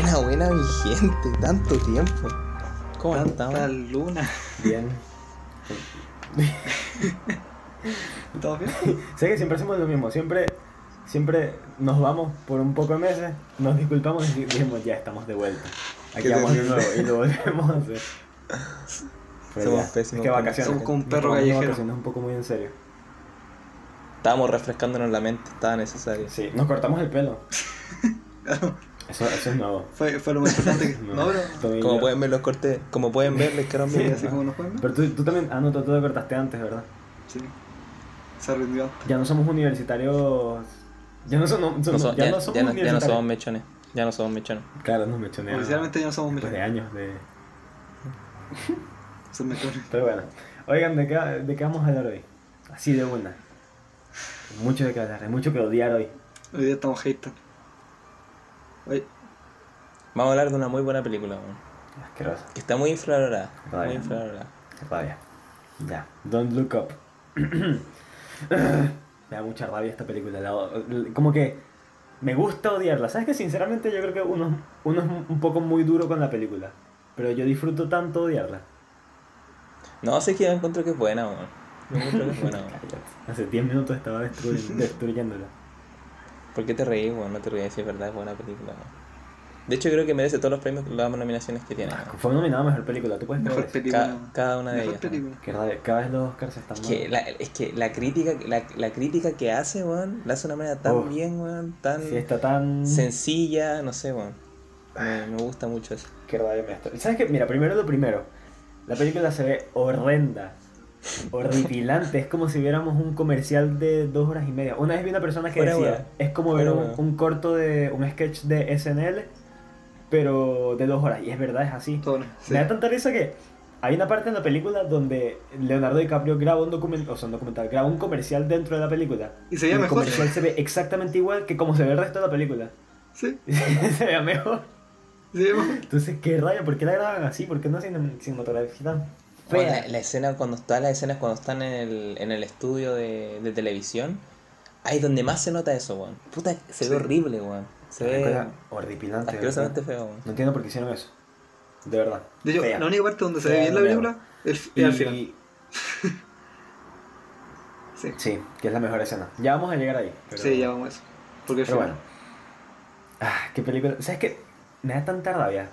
Buena, buena, mi gente. Tanto tiempo. ¿Cómo estamos? luna. Bien. ¿Todo bien? sé que siempre hacemos lo mismo. Siempre, siempre nos vamos por un poco de meses, nos disculpamos y dijimos ya estamos de vuelta. Aquí vamos de nuevo y lo volvemos a hacer. Pero Somos ya, pésimos Es que con- vacaciones. somos como un nos perro tomamos callejero. vacaciones un poco muy en serio. Estábamos refrescándonos la mente, estaba necesario. Sí, nos cortamos el pelo. Eso, eso es nuevo. Fue, fue lo más importante que. No. Tommy y Como yo- pueden ver los cortes, como pueden ver, les quedaron Sí, bien. Así como nos pueden ver. Pero tú, tú también, ah no, tú, tú te cortaste antes, ¿verdad? Sí. Se rindió. Ya no somos universitarios. Ya no, son- no- No so- ya, ya, no somos ya no- ya no somos mechones. Ya no somos mechones. Claro, nos mechoneamos. Oficialmente ya no somos Después de mechones. años de. Son mechones. Pero bueno. Oigan, ¿de qué, ¿de qué vamos a hablar hoy? Así de una. Mucho de qué hablar, hay mucho que odiar hoy. Hoy día estamos hater. Vamos a hablar de una muy buena película, weón, Asqueroso. que está muy infravalorada. Muy infravalorada. Qué rabia. Ya. Don't look up. me da mucha rabia esta película. la como que me gusta odiarla. ¿Sabes que Sinceramente yo creo que uno, uno es un poco muy duro con la película. Pero yo disfruto tanto odiarla. No, sé que yo encuentro que es buena, weón. Yo encuentro que es buena. Hace 10 minutos estaba destruy- destruyéndola. ¿Por qué te reís, weón? No te reís si es verdad, es buena película, weón. De hecho, creo que merece todos los premios, las nominaciones que tiene. weón. Fue nominada a mejor película, ¿tú puedes mejor película. Ca- cada una de mejor ellas, rabia. Cada vez los Oscars están Es más. que, la, es que la crítica, la, la crítica que hace, weón, la hace de una manera tan Oh. bien, weón, tan Sí, está tan. sencilla, no sé, weón. Me, me gusta mucho eso. Qué rabia me está. ¿Sabes qué? Mira, primero lo primero. La película se ve horrenda. Horripilante. es como si viéramos un comercial de dos horas y media. Una vez vi una persona que Fuera decía. Es como ver un, un corto de. un sketch de SNL, pero de dos horas. Y es verdad, es así. Sí. Me da tanta risa que hay una parte en la película donde Leonardo DiCaprio graba un documental, o sea, un documental, graba un comercial dentro de la película. Y se veía el mejor. comercial se ve exactamente igual que como se ve el resto de la película. Sí, se ve mejor. mejor. Entonces, ¿qué rayo? ¿Por qué la graban así? ¿Por qué no hacen cinematografía fea? la, la escena cuando está, las escenas cuando están en el, en el estudio de, de televisión, ahí donde más se nota eso, weón. Puta, se Sí. ve horrible, weón. Se Una ve horripilante. asquerosamente feo, weón. No entiendo por qué hicieron eso. De verdad. De hecho, Fea. la única parte donde se Fea ve bien la película es Y- es al final. Sí, Sí, que es la mejor escena. Ya vamos a llegar ahí. Pero, sí, ya vamos a eso. Porque Pero bueno. Ah, qué película. ¿Sabes qué? Me da tanta rabia.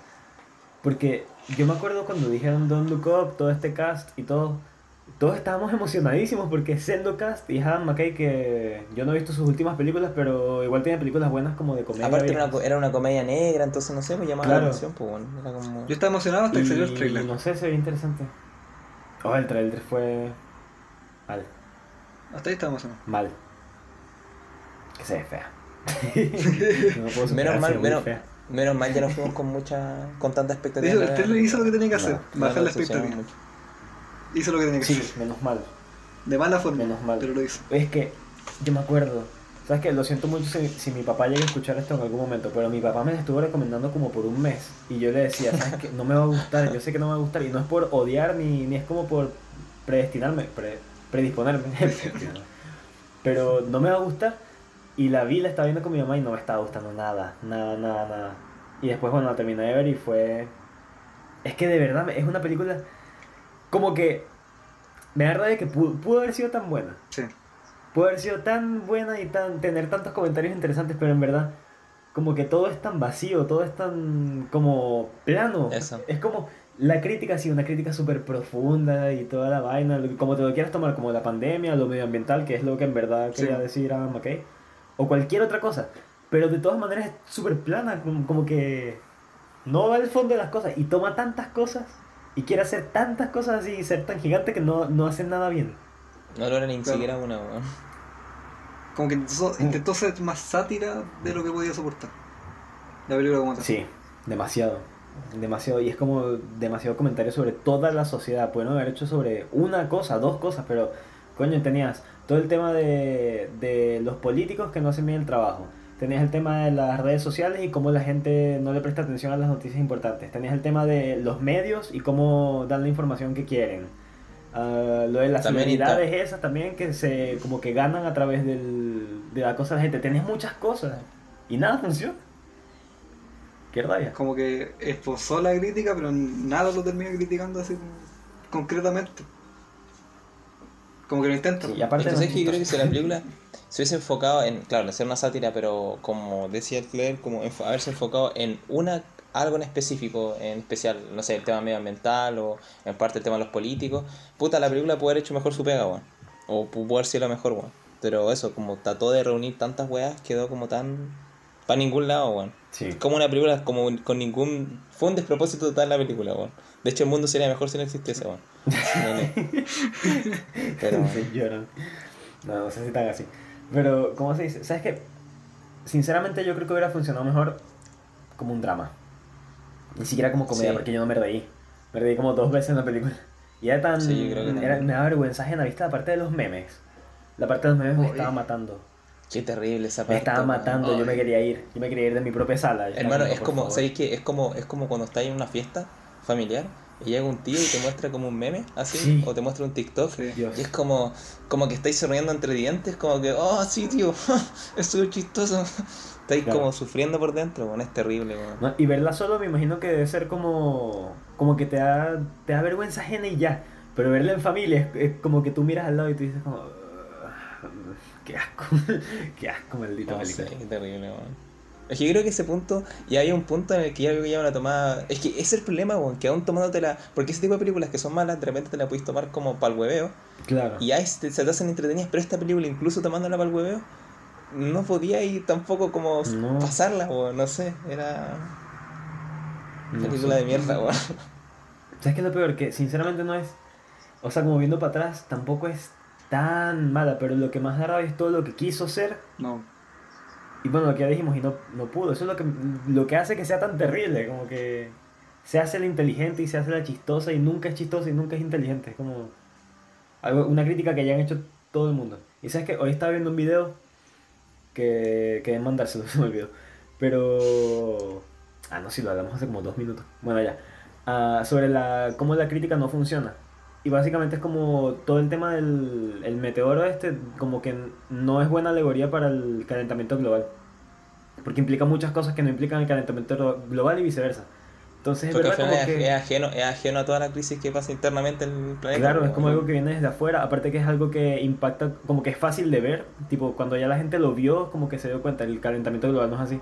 Porque yo me acuerdo cuando dijeron Don't Look Up, todo este cast y todo. Todos estábamos emocionadísimos porque es Sendo Cast y Adam McKay, que yo no he visto sus últimas películas, pero igual tiene películas buenas como de comedia. Aparte era una, era una comedia negra, entonces no sé, me llamaba Claro. la atención, pues. Era como... Yo estaba emocionado hasta que salió el trailer. No sé, se ve interesante. Oh, el trailer fue. Mal. Hasta ahí estaba emocionado. Mal. Que se ve fea. no puedo Menos mal, menos, fea. Menos mal ya no fuimos con mucha, con tanta expectativa. Era- trailer hizo lo que tenía que hacer, no bajar la expectativa. mucho. Hizo lo que tenía que Sí, hacer. menos mal. De mala forma, Menos mal. pero lo hizo. Es que yo me acuerdo. ¿Sabes qué? Lo siento mucho si, si mi papá llega a escuchar esto en algún momento, pero mi papá me estuvo recomendando como por un mes. Y yo le decía, ¿sabes qué? No me va a gustar, yo sé que no me va a gustar. Y no es por odiar ni, ni es como por predestinarme, pre- predisponerme. pero no me va a gustar. Y la vi, la estaba viendo con mi mamá y no me estaba gustando nada, nada, nada, nada. Y después, bueno, la terminé de ver y fue. Es que de verdad es una película. Como que. Me da rabia que pudo, pudo haber sido tan buena. Sí. Pudo haber sido tan buena y tan tener tantos comentarios interesantes, pero en verdad. Como que todo es tan vacío, todo es tan como plano. Eso. Es como la crítica, sí, una crítica súper profunda y toda la vaina, como te lo quieras tomar, como la pandemia, lo medioambiental, que es lo que en verdad Sí. quería decir Adam McKay, o cualquier otra cosa. Pero de todas maneras es súper plana, como, como que no va al fondo de las cosas y toma tantas cosas y quiere hacer tantas cosas así y ser tan gigante que no, no hace nada bien. No logra ni Claro. siquiera una, weón. Como que intentó, intentó ser más sátira de lo que podía soportar. La película como tal. Sí, demasiado. Demasiado. Y es como demasiado comentario sobre toda la sociedad. Pueden haber hecho sobre una cosa, dos cosas, pero coño, tenías todo el tema de, de los políticos que no hacen bien el trabajo. Tenías el tema de las redes sociales y cómo la gente no le presta atención a las noticias importantes. Tenías el tema de los medios y cómo dan la información que quieren. Ah, lo de las También celebridades esas también que se como que ganan a través del, de la cosa de la gente. Tenés muchas cosas y nada funciona. Qué rabia. Como que esposó la crítica, pero nada lo termina criticando así concretamente. Como que lo intenta. Sí, y aparte Entonces yo creo que si la película se hubiese enfocado en, claro, en hacer una sátira, pero como decía el Claire, como enfo- haberse enfocado en una algo en específico, en especial, no sé, el tema medioambiental o en parte el tema de los políticos, puta, la película puede haber hecho mejor su pega, weón. O pu- pudo haber sido la mejor, weón. Pero eso, como trató de reunir tantas weas, quedó como tan... para ningún lado, weón. Sí. Como una película como con ningún... Fue un despropósito total la película, weón. De hecho, el mundo sería mejor si no existiese, weón. No, no. Pero... Sí, lloran. No, no sé si tan así. Pero, ¿cómo se dice? ¿Sabes qué? Sinceramente yo creo que hubiera funcionado mejor como un drama. Ni siquiera como comedia, Sí. porque yo no me reí. Me reí como dos veces en la película. Y era tan... Sí, yo creo que era, me daba vergüenza ¿viste? La parte de los memes. La parte de los memes me Uy. estaba matando. Qué terrible esa parte. Me estaba matando, yo Ay. me quería ir. Yo me quería ir de mi propia sala. Yo Hermano, es como. ¿sabéis qué? Es como, es como cuando estás en una fiesta familiar y llega un tío y te muestra como un meme, así, Sí. o te muestra un TikTok. Sí. Y es como, como que estáis sonriendo entre dientes, como que, oh, sí, tío, es súper chistoso. Estáis Claro. como sufriendo por dentro, bueno, es terrible, weón. No, y verla solo me imagino que debe ser como como que te da, te da vergüenza ajena y ya. Pero verla en familia es, es como que tú miras al lado y tú dices como... "Ugh, Qué asco, qué asco, No sé, película. qué terrible, weón. Es que yo creo que ese punto, y hay un punto en el que ya creo que ya una tomada. Es que ese es el problema, weón, que aún tomándotela. Porque ese tipo de películas que son malas, de repente te la podéis tomar como para el hueveo. Claro. Y ahí se, se te hacen entretenidas, pero esta película, incluso tomándola para el hueveo, no podía ir tampoco como No. pasarla, o no sé, era No película sé. de mierda, weón. ¿Sabes qué es lo peor? Que sinceramente no es... O sea, como viendo para atrás, tampoco es tan mala, pero lo que más da rabia es todo lo que quiso ser No. Y bueno, lo que ya dijimos, y no, no pudo. Eso es lo que, lo que hace que sea tan terrible. Como que se hace la inteligente y se hace la chistosa y nunca es chistosa y nunca es inteligente. Es como algo, una crítica que ya han hecho todo el mundo. Y sabes que hoy estaba viendo un video que, que mandárselo, se me olvidó. Pero... Ah, no, si lo hablamos hace como dos minutos. Bueno, ya. Ah, sobre la, cómo la crítica no funciona. Y básicamente es como todo el tema del el meteoro este, como que no es buena alegoría para el calentamiento global. Porque implica muchas cosas que no implican el calentamiento global y viceversa. Entonces es verdad como es, que... es ajeno, es ajeno a toda la crisis que pasa internamente en el planeta. Claro, es weón. como algo que viene desde afuera, aparte que es algo que impacta, como que es fácil de ver, tipo cuando ya la gente lo vio, como que se dio cuenta, el calentamiento global no es así.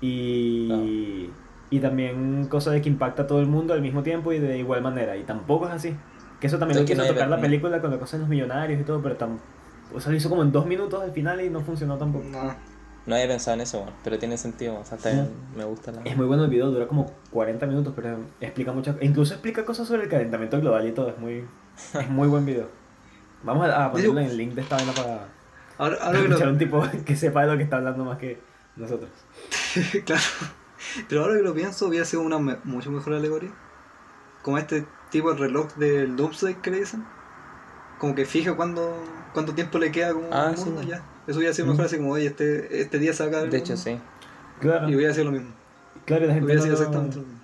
Y, y también cosa de que impacta a todo el mundo al mismo tiempo y de igual manera, y tampoco es así. Que eso también Es lo quiso no tocar ver- la película con la cosa de los millonarios y todo, pero tam, o sea, lo hizo como en dos minutos al final y no funcionó tampoco. No. No había pensado en eso, pero tiene sentido, o sea, está bien, me gusta la... Es muy bueno el video, dura como 40 minutos, pero explica muchas incluso explica cosas sobre el calentamiento global y todo, es muy, es muy buen video. Vamos a, ponerle el link de esta vaina para... Ahora, ahora escuchar lo, un tipo que sepa de lo que está hablando más que nosotros. claro. Pero ahora que lo pienso, hubiera sido una me- mucho mejor alegoría. Como este tipo de reloj del Doomsday que le dicen. Como que fija cuándo, cuánto tiempo le queda como Ah, al sí. mundo ya. Eso hubiera sido mejor así como, oye, este, este día se va a acabar el De hecho, mundo". sí. Claro, Y hubiera sido lo mismo. claro, la gente Hubiera no sido lo- exactamente lo mismo.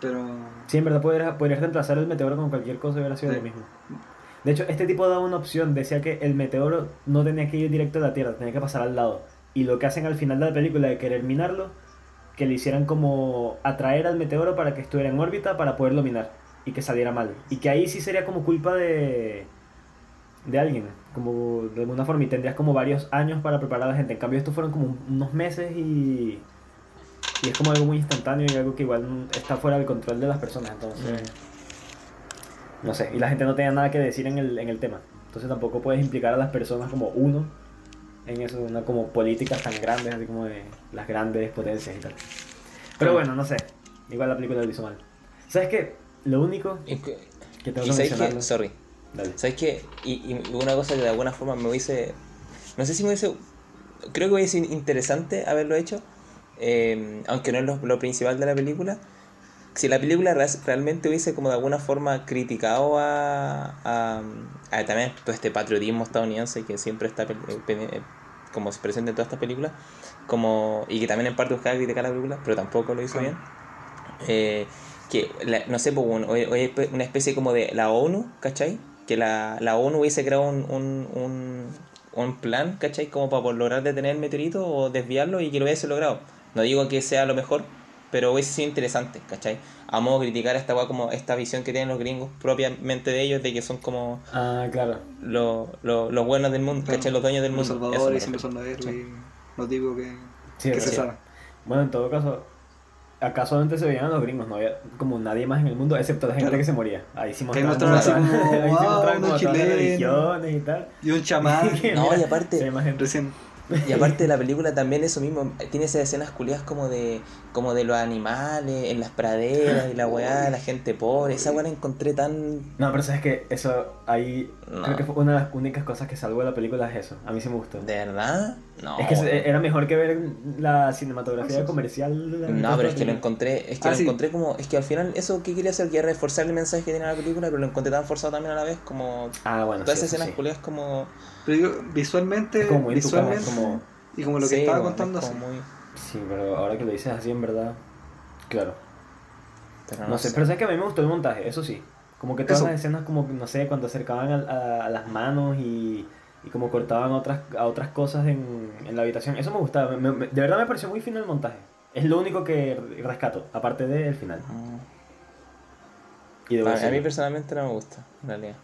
Pero. Sí, en verdad podrías, podrías reemplazar el meteoro con cualquier cosa y hubiera sido Sí. lo mismo. De hecho, este tipo daba una opción, decía que el meteoro no tenía que ir directo a la Tierra, tenía que pasar al lado. Y lo que hacen al final de la película de querer minarlo, que le hicieran como atraer al meteoro para que estuviera en órbita para poderlo minar y que saliera mal. Y que ahí sí sería como culpa de de alguien, como de alguna forma, y tendrías como varios años para preparar a la gente. En cambio, estos fueron como un- unos meses y, y es como algo muy instantáneo y algo que igual está fuera del control de las personas. Entonces, no sé, y la gente no tenía nada que decir en el, en el tema. Entonces tampoco puedes implicar a las personas como uno en eso, una como políticas tan grandes, así como de las grandes potencias y tal. Pero bueno, no sé, igual la película lo hizo mal. ¿Sabes qué? Lo único que- tengo que sorry, Dale. ¿sabes qué? Y, y una cosa que de alguna forma me hubiese, no sé si me hubiese, creo que hubiese sido interesante haberlo hecho, eh, aunque no es lo, lo principal de la película. Si la película real- realmente hubiese como de alguna forma criticado a, a, a también todo este patriotismo estadounidense que siempre está eh, eh, como se presenta en todas estas películas, como, y que también en parte buscaba criticar la película, pero tampoco lo hizo bien. Eh, que, la- no sé, pues, una especie como de la ONU, ¿cachai? Que la, la ONU hubiese creado un, un, un, un plan, ¿cachai? Como para por lograr detener el meteorito o desviarlo y que lo hubiese logrado. No digo que sea lo mejor, pero hubiese sido interesante, ¿cachai? A modo de criticar esta weá como esta visión que tienen los gringos propiamente de ellos, de que son como Ah, claro. lo- lo- los buenos del mundo. ¿cachai? Los dueños del Los mundo. Me salvadores siempre son los héroes Sí. y lo típico que, Sí, se verdad. sabe. Bueno, en todo caso, acá solamente se veían los gringos, no había como nadie más en el mundo, excepto la gente Claro. que se moría. Ahí sí Que mostraban, mostraban así como, ahí sí "Wow, mostraban como unos todas las chilenos". religiones y tal. Y un chamán No, y aparte- recién. Y aparte de la película también eso mismo, tiene esas escenas culiadas como de como de los animales, en las praderas y la weá, la gente pobre, esa weá la encontré tan... No, pero sabes que eso ahí No. creo que fue una de las únicas cosas que salvó de la película es eso. A mí sí me gustó. ¿De verdad? No. es que era mejor que ver la cinematografía comercial. de la- No, pero es que lo encontré, es que Ah, lo sí. encontré como, es que al final eso que quería hacer, que era reforzar el mensaje que tenía la película, pero lo encontré tan forzado también a la vez, como Ah, bueno, todas sí, esas escenas sí. culiadas como... Pero yo, visualmente, como visualmente como- y como lo que Sí, estaba contando es así. muy- Sí, pero ahora que lo dices así en verdad, claro. pero No, sé, pero sabes que a mí me gustó el montaje, eso sí. Como que todas Eso. las escenas, como, no sé, cuando acercaban a, a- a las manos y, y como cortaban otras, a otras cosas en, en la habitación, eso me gustaba. Me- me- de verdad me pareció muy fino el montaje. Es lo único que rescato, aparte del final. Mm. Y debo A, a mí personalmente no me gusta, en realidad.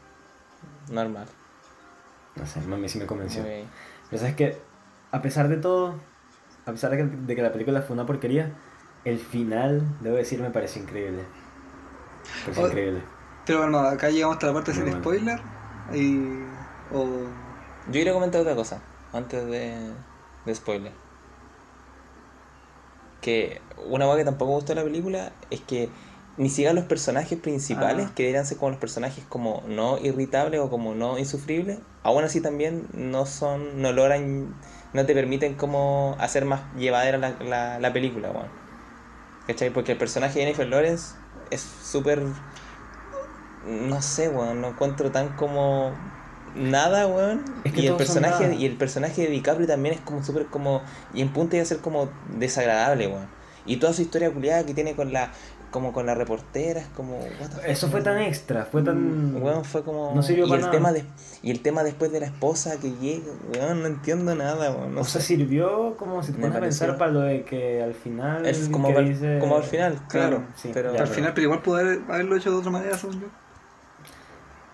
Normal. No sé, a mí sí me convenció. Pero sabes que, a pesar de todo, a pesar de que, de que la película fue una porquería, el final, debo decir, me pareció increíble. Me pareció Oh, increíble. Pero bueno, acá llegamos hasta la parte Muy sin bueno. spoiler. Y. O. Yo quería comentar otra cosa, antes de, de spoiler. Que una cosa que tampoco me gustó de la película es que ni siquiera los personajes principales, Ah. que deberían ser como los personajes como no irritables o como no insufribles, aún así también no son, no logran, no te permiten como hacer más llevadera la, la, la película, weón. ¿Cachai? Porque el personaje de Jennifer Lawrence es súper, no sé, weón, no encuentro tan como nada, weón. Es que y el personaje y el personaje de DiCaprio también es como súper como y en punto de ser como desagradable, weón. Y toda su historia culiada que tiene con la como con la reportera es como what the fuck, Eso fue tan extra, fue tan... Weón, fue como No sirvió y para el nada. tema de, y el tema después de la esposa que llega, weón, no entiendo nada, weón, no o sea, sé. sirvió como si te pones a pensar para lo de que al final... Es como, que al- dice- como al final, claro, sí, pero ya, al final, pero igual pudo haber- haberlo hecho de otra manera, según yo.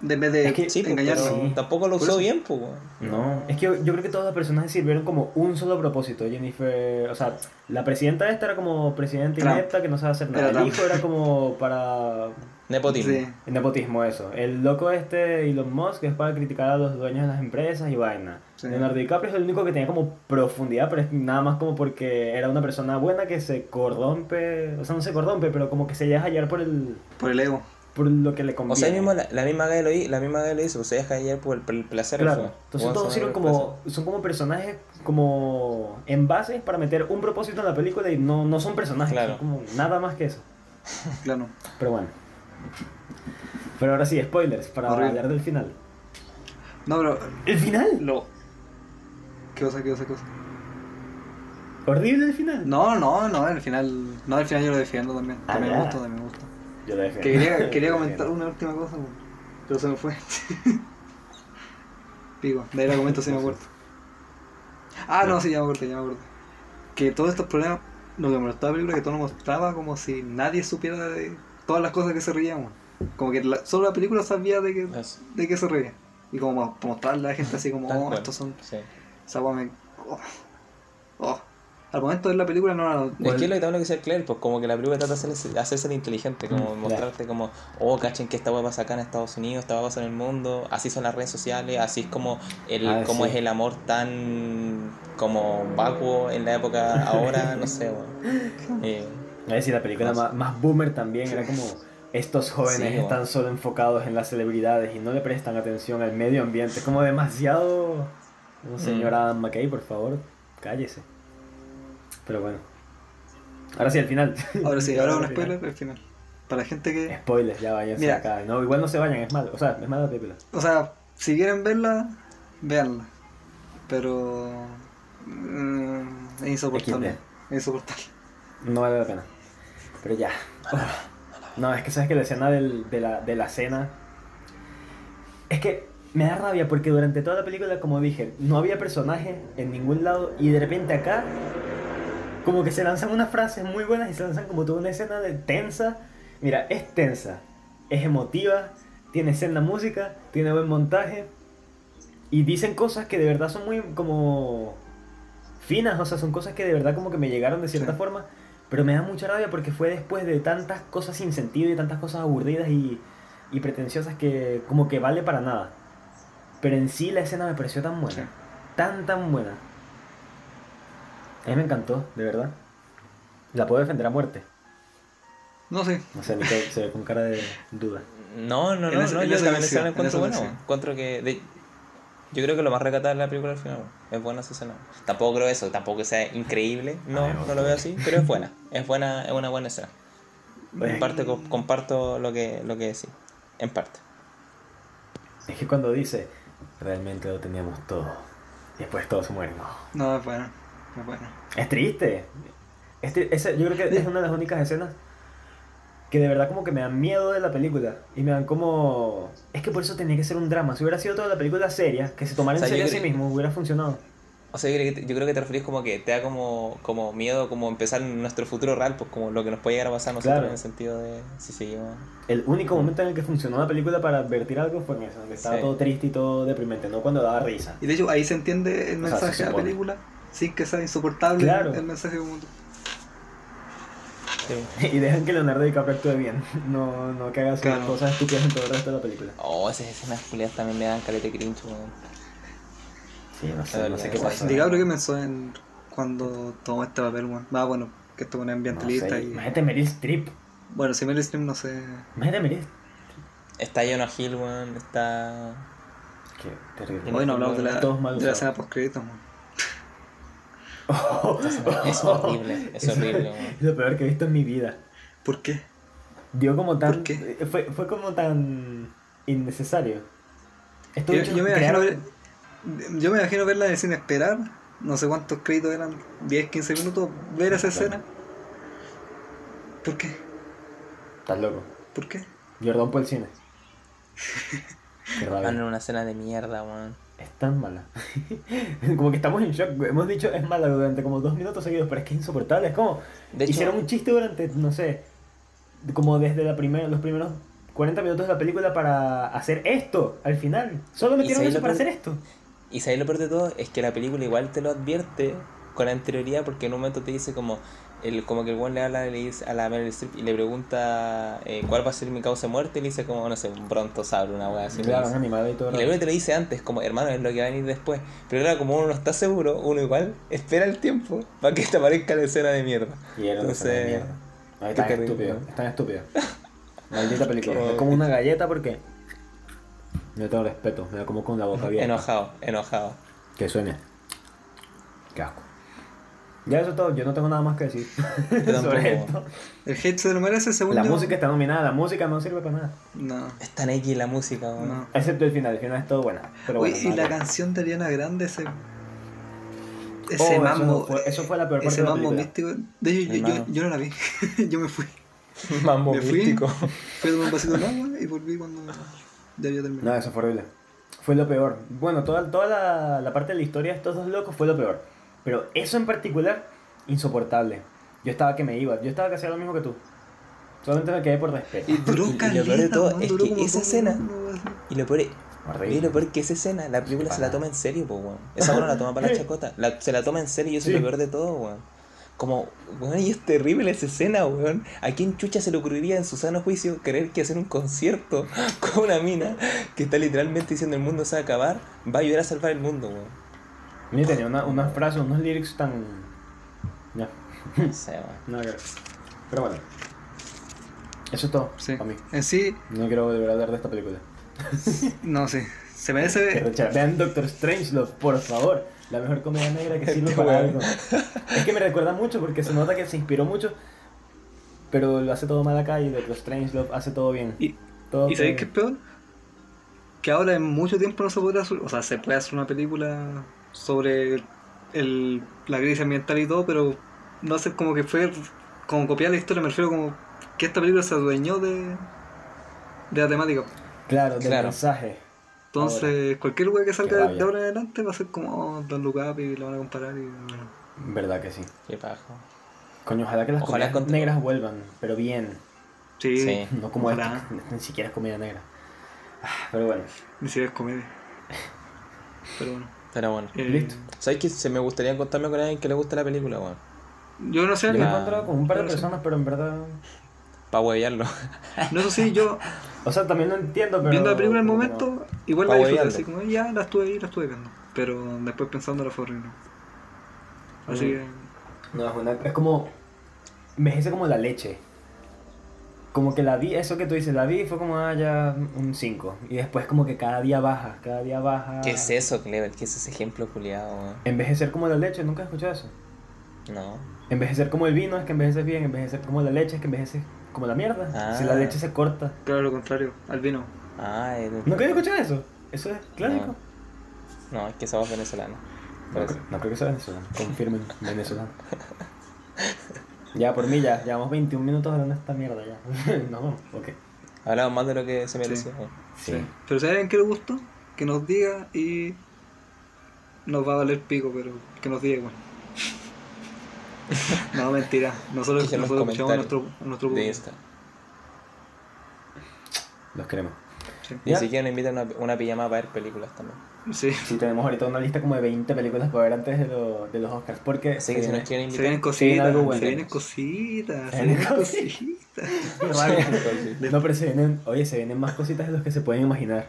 De en vez de Es que- sí, engañarlo. pero Sí. tampoco lo usó bien, pues. No, es que yo, yo creo que todos los personajes sirvieron como un solo propósito. Jennifer, o sea, la presidenta esta era como presidenta Trump. inepta que no sabe hacer nada. Era El Trump. hijo era como para Nepotismo. Sí. el nepotismo, eso. El loco este, Elon Musk, es para criticar a los dueños de las empresas y vaina. Sí. Leonardo DiCaprio es el único que tenía como profundidad, pero es nada más como porque era una persona buena que se corrompe, o sea, no se corrompe, pero como que se deja hallar por el Por el ego. Por lo que le conviene. O sea, ahí mismo la, la misma galla lo hizo, la misma lo hizo, pues se deja ayer por el, por el placer. Claro, entonces todos sirven el como, son como personajes como en base para meter un propósito en la película y no, no son personajes, Claro. son como nada más que eso. Claro. Pero bueno. Pero ahora sí, spoilers, para Horrible. hablar del final. No, pero. ¿El final? Lo. ¿Qué cosa, qué cosa, qué cosa? ¿Horrible el final? No, no, no, al final. No, al final yo lo defiendo también. Ah, También me gusta, también me gusta. Yo defiendo. Quería, quería comentar una última cosa, pero se me fue. Pico, de ahí la comento si me acuerdo. Ah, no, sí, ya me acuerdo, ya me acuerdo. Que todos estos problemas, lo que me molestaba la película, que todo lo mostraba como si nadie supiera de todas las cosas que se reían. Como que la- solo la película sabía de que, de que se reía. Y como mo- mostrarle a la gente así como, oh, estos son. sí. Esa weá me. Oh, oh. Al momento de ver la película no era. Es que es lo que te hablo que sea Claire, pues como que la película trata de hacerse, hacerse el inteligente, como Mm, mostrarte como, oh, cachen que esta hueá pasa acá en Estados Unidos, esta hueá pasa en el mundo, así son las redes sociales, así es como el Ah, como sí. es el amor tan como vacuo en la época ahora, no sé, weón. Eh, A ver si la película más, más boomer también era como estos jóvenes Sí, bueno. están solo enfocados en las celebridades y no le prestan atención al medio ambiente. Como demasiado. No, señora Adam McKay, por favor, cállese. Pero bueno. Ahora sí, al final. Ahora sí, ahora un spoiler al final. Para la gente que. Spoilers, ya Mira. acá. No, igual no se vayan, es malo. O sea, es mala la película. O sea, si quieren verla, véanla. Pero. mm, es insoportable. Es insoportable. No vale la pena. Pero ya. No, es que sabes que la escena del- de, la, de la cena. Es que me da rabia porque durante toda la película, como dije, no había personaje en ningún lado y de repente acá. Como que se lanzan unas frases muy buenas y se lanzan como toda una escena de tensa. Mira, es tensa, es emotiva, tiene escena música, tiene buen montaje y dicen cosas que de verdad son muy como finas, o sea, son cosas que de verdad como que me llegaron de cierta Sí. forma, pero me da mucha rabia porque fue después de tantas cosas sin sentido y tantas cosas aburridas y, y pretenciosas que como que vale para nada. Pero en sí la escena me pareció tan buena, Sí. tan tan buena. A mí me encantó, de verdad. La puedo defender a muerte. No sé. No sé, Nico se ve con cara de duda. No, no, no, no yo también la en encuentro esa buena, versión. weón. Encuentro que. de- yo creo que lo más recatado de la película al final. Es buena esa escena. Tampoco creo eso, tampoco que sea increíble. No, Ay, no lo veo así, pero es buena. Es buena, es una buena escena. Pues, En parte co- comparto lo que, lo que decís. En parte. Es que cuando dice, realmente lo teníamos todo. Y después todos mueren. No. No, es bueno. Es bueno. Es triste. Es tri- esa- yo creo que es una de las únicas escenas que de verdad como que me dan miedo de la película. Y me dan como... Es que por eso tenía que ser un drama. Si hubiera sido toda la película seria, que se tomara en O sea, serio a sí mismo, hubiera funcionado. O sea, yo creo, que te, yo creo que te referís como que te da como, como miedo como empezar nuestro futuro real, pues como lo que nos puede llegar a pasar a nosotros Claro. en el sentido de si seguimos. El único momento en el que funcionó la película para advertir algo fue en eso, que estaba Sí. todo triste y todo deprimente, no cuando daba risa. Y de hecho ahí se entiende el O sea, se mensaje de la película sin que sea insoportable Claro. el mensaje como Sí. Y dejan que Leonardo DiCaprio actúe bien, no, no que haga sus Claro. cosas estúpidas en todo el resto de la película. Oh, esas escenas culiadas también me dan calete cringe, weón. Sí, no sé, no sé qué pasa. DiCaprio que pensó en cuando tomó este papel, weón. Va, bueno, que esto es un No ambientalista sé, y. Imagínate Meryl Streep. Bueno, si Meryl Streep no sé. Imagínate Meryl Está Jonah Hill, weón. Está. Qué terrible. Hoy no hablamos de la, de la escena post créditos, Es horrible, es horrible. Es lo peor que he visto en mi vida. ¿Por qué? Dio como tan. ¿Por qué? Fue, fue como tan innecesario. Esto Yo, yo me imagino ver, yo me imagino verla sin esperar. No sé cuántos créditos eran, 10, 15 minutos, ver esa escena. ¿Por qué? Estás loco. ¿Por qué? Jordan por el cine. Qué Van en rabia. una escena de mierda, weón. Es tan mala. como que estamos en shock. Hemos dicho es mala durante como dos minutos seguidos, pero es que es insoportable. Es como. De hecho- hicieron un chiste durante, no sé, como desde la primer, los primeros 40 minutos de la película para hacer esto al final. Solo metieron eso para peor? hacer esto. Y sabéis lo peor de todo es que la película igual te lo advierte con anterioridad porque en un momento te dice como el como que el buen le habla le dice a la Meryl Streep y le pregunta eh, cuál va a ser mi causa de muerte y le dice como no sé un brontosaurio una weá así Claro, animado y todo. y luego te lo dice antes como hermano es lo que va a venir después pero claro como uno no está seguro uno igual espera el tiempo para que te aparezca la escena de mierda Y era de entonces mierda. No, es qué tan estúpido. Es tan estúpido. Maldita película. Qué- Es como una galleta porque. No tengo respeto. Me da como con la boca abierta. enojado enojado Que suene. Qué asco. Ya eso es todo. Yo no tengo nada más que decir sobre esto. El hate se lo merece, según La yo. música está nominada. La música no sirve para nada. No. es tan X la música weón. no. Excepto el final. El final es todo buena. Pero Oye, bueno, y la canción de Ariana Grande, ese. Oh, Ese eso mambo. fue- eso fue la peor parte Ese de la mambo místico. De hecho, yo, yo, yo no la vi. yo me fui. mambo Me fui. místico Fui a tomar un vasito de agua y volví cuando ya había terminado. No, eso fue horrible. Fue lo peor. Bueno, toda, toda la, la parte de la historia de estos dos locos fue lo peor. Pero eso en particular, insoportable. Yo estaba que me iba. Yo estaba que hacía lo mismo que tú. Solamente me quedé por respeto. Y duró Y- y lo peor de todo es que como esa escena- y lo peor es Horrible. Y lo peor que esa escena, la película se la toma en serio, pues, weón. Esa weón no la toma para la chacota. La- se la toma en serio y eso Sí. es lo peor de todo, weón. Como, weón, y es terrible esa escena, weón. ¿A quién chucha se le ocurriría en su sano juicio querer que hacer un concierto con una mina que está literalmente diciendo el mundo se va a acabar? Va a ayudar a salvar el mundo, weón. Ni tenía una, unas frases, unos lyrics tan. Ya, No sé, que ver. Pero bueno. Eso es todo. Sí. Para mí. En sí, No quiero volver a hablar de esta película. no sé. Se merece. rechera. Vean Doctor Strangelove, por favor. La mejor comedia negra que sirve para algo. Es que me recuerda mucho porque se nota que se inspiró mucho. Pero lo hace todo mal acá y Doctor Strangelove hace todo bien. Y, Todo ¿y sabéis qué es peor? Que ahora en mucho tiempo no se podrá hacer. O sea, se puede hacer una película sobre el, la crisis ambiental y todo, pero no sé, como que fue. Como copiar la historia, me refiero como que esta película se adueñó de. de la temática. Claro, del Claro. mensaje. Entonces, cualquier wea que salga de ahora en adelante va a ser como Don Look Up y lo van a comparar y bueno. Verdad que sí. Qué paja. Coño, ojalá que las Ojalá comedias con- negras vuelvan, pero bien. Sí, Sí. No como que ni siquiera es comedia negra. Ah, Pero bueno, ni siquiera es comedia. Pero bueno. Pero bueno. eh, Listo. ¿Sabes que se me gustaría contarme con alguien que le guste la película, weón? Yo no sé, yo me he encontrado con un par de personas, pero en verdad... Para huevearlo. no eso sí, yo O sea, también lo entiendo, pero... viendo la película en el momento, igual la disfruté, así como ya la estuve ahí, la estuve viendo. Pero después pensando fue horrible. Así Mm. que. No, es, una- es como... Envejece como la leche. Como que la vi, eso que tú dices, la vi y fue como, ah, ya un 5. Y después como que cada día baja, cada día baja. ¿Qué es eso, Clever? ¿Qué es ese ejemplo culiado? Envejecer como la leche, nunca has escuchado eso. No. Envejecer como el vino es que envejeces bien, envejecer como la leche es que envejeces como la mierda. Ah. Si la leche se corta. Claro, lo contrario, al vino. Ah, el- ¿Nunca has escuchado eso? Eso es clásico. no, es que venezolana. Por No, no creo que sea venezolano. Confirmen, venezolano. Ya, por mí ya. Llevamos 21 minutos hablando de esta mierda ya. no, ok. Hablamos más de lo que se merecía. Sí. Pero alguien que le gustó, que nos diga y. Nos va a valer pico, pero que nos diga igual. no, mentira. Nosotros, nosotros escuchamos a nuestro, nuestro De público. Insta. Los queremos. Sí. Ni siquiera nos invitan a una, una pijama para ver películas también. Sí. Sí, tenemos ahorita una lista como de 20 películas para ver antes de, lo- de los Oscars. Porque que si nos quieren Se vienen. Sí, cositas, algo bueno. se vienen cositas, se Se vienen vienen cositas. No, pero se vienen, oye, se vienen más cositas de los que se pueden imaginar.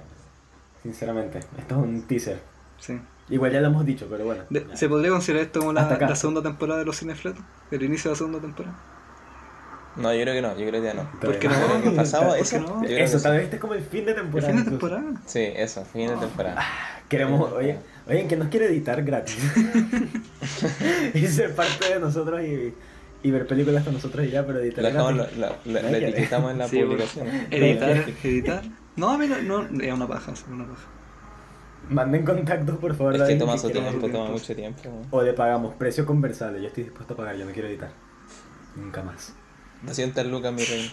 Sinceramente, esto es un teaser. Sí. Igual ya lo hemos dicho, pero bueno. De- ¿Se podría considerar esto como la segunda temporada de los Cinefletos? ¿El inicio de la segunda temporada? No, yo creo que no, yo creo que ya no. ¿Por qué no? El año pasado, ¿Por qué eso. no? Eso, tal vez este es como el fin de ¿El temporada. fin de temporada? Sí, eso, fin de temporada. Queremos, oye, oye, que nos quiere editar gratis. y ser parte de nosotros y, y ver películas con nosotros y ya, pero editar gratis. No que- etiquetamos en la Sí, publicación. Editar, editar. No, a mí no, no, es una paja, es una paja. Manden contactos, por favor. Es que toma su tiempo, toma mucho tiempo. O le pagamos precio conversable. Yo estoy dispuesto a pagar, yo no quiero editar. Nunca más. 200 lucas, mi rey.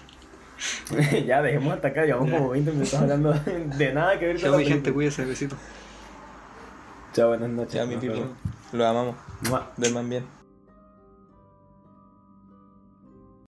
ya, dejemos hasta acá. Llevamos como 20 minutos hablando de nada que ver con Chao, la mi gente, cuídese, besito. Chao, buenas noches. Ya, mi nos pipi. vemos. Lo amamos. Mua. Duerman bien.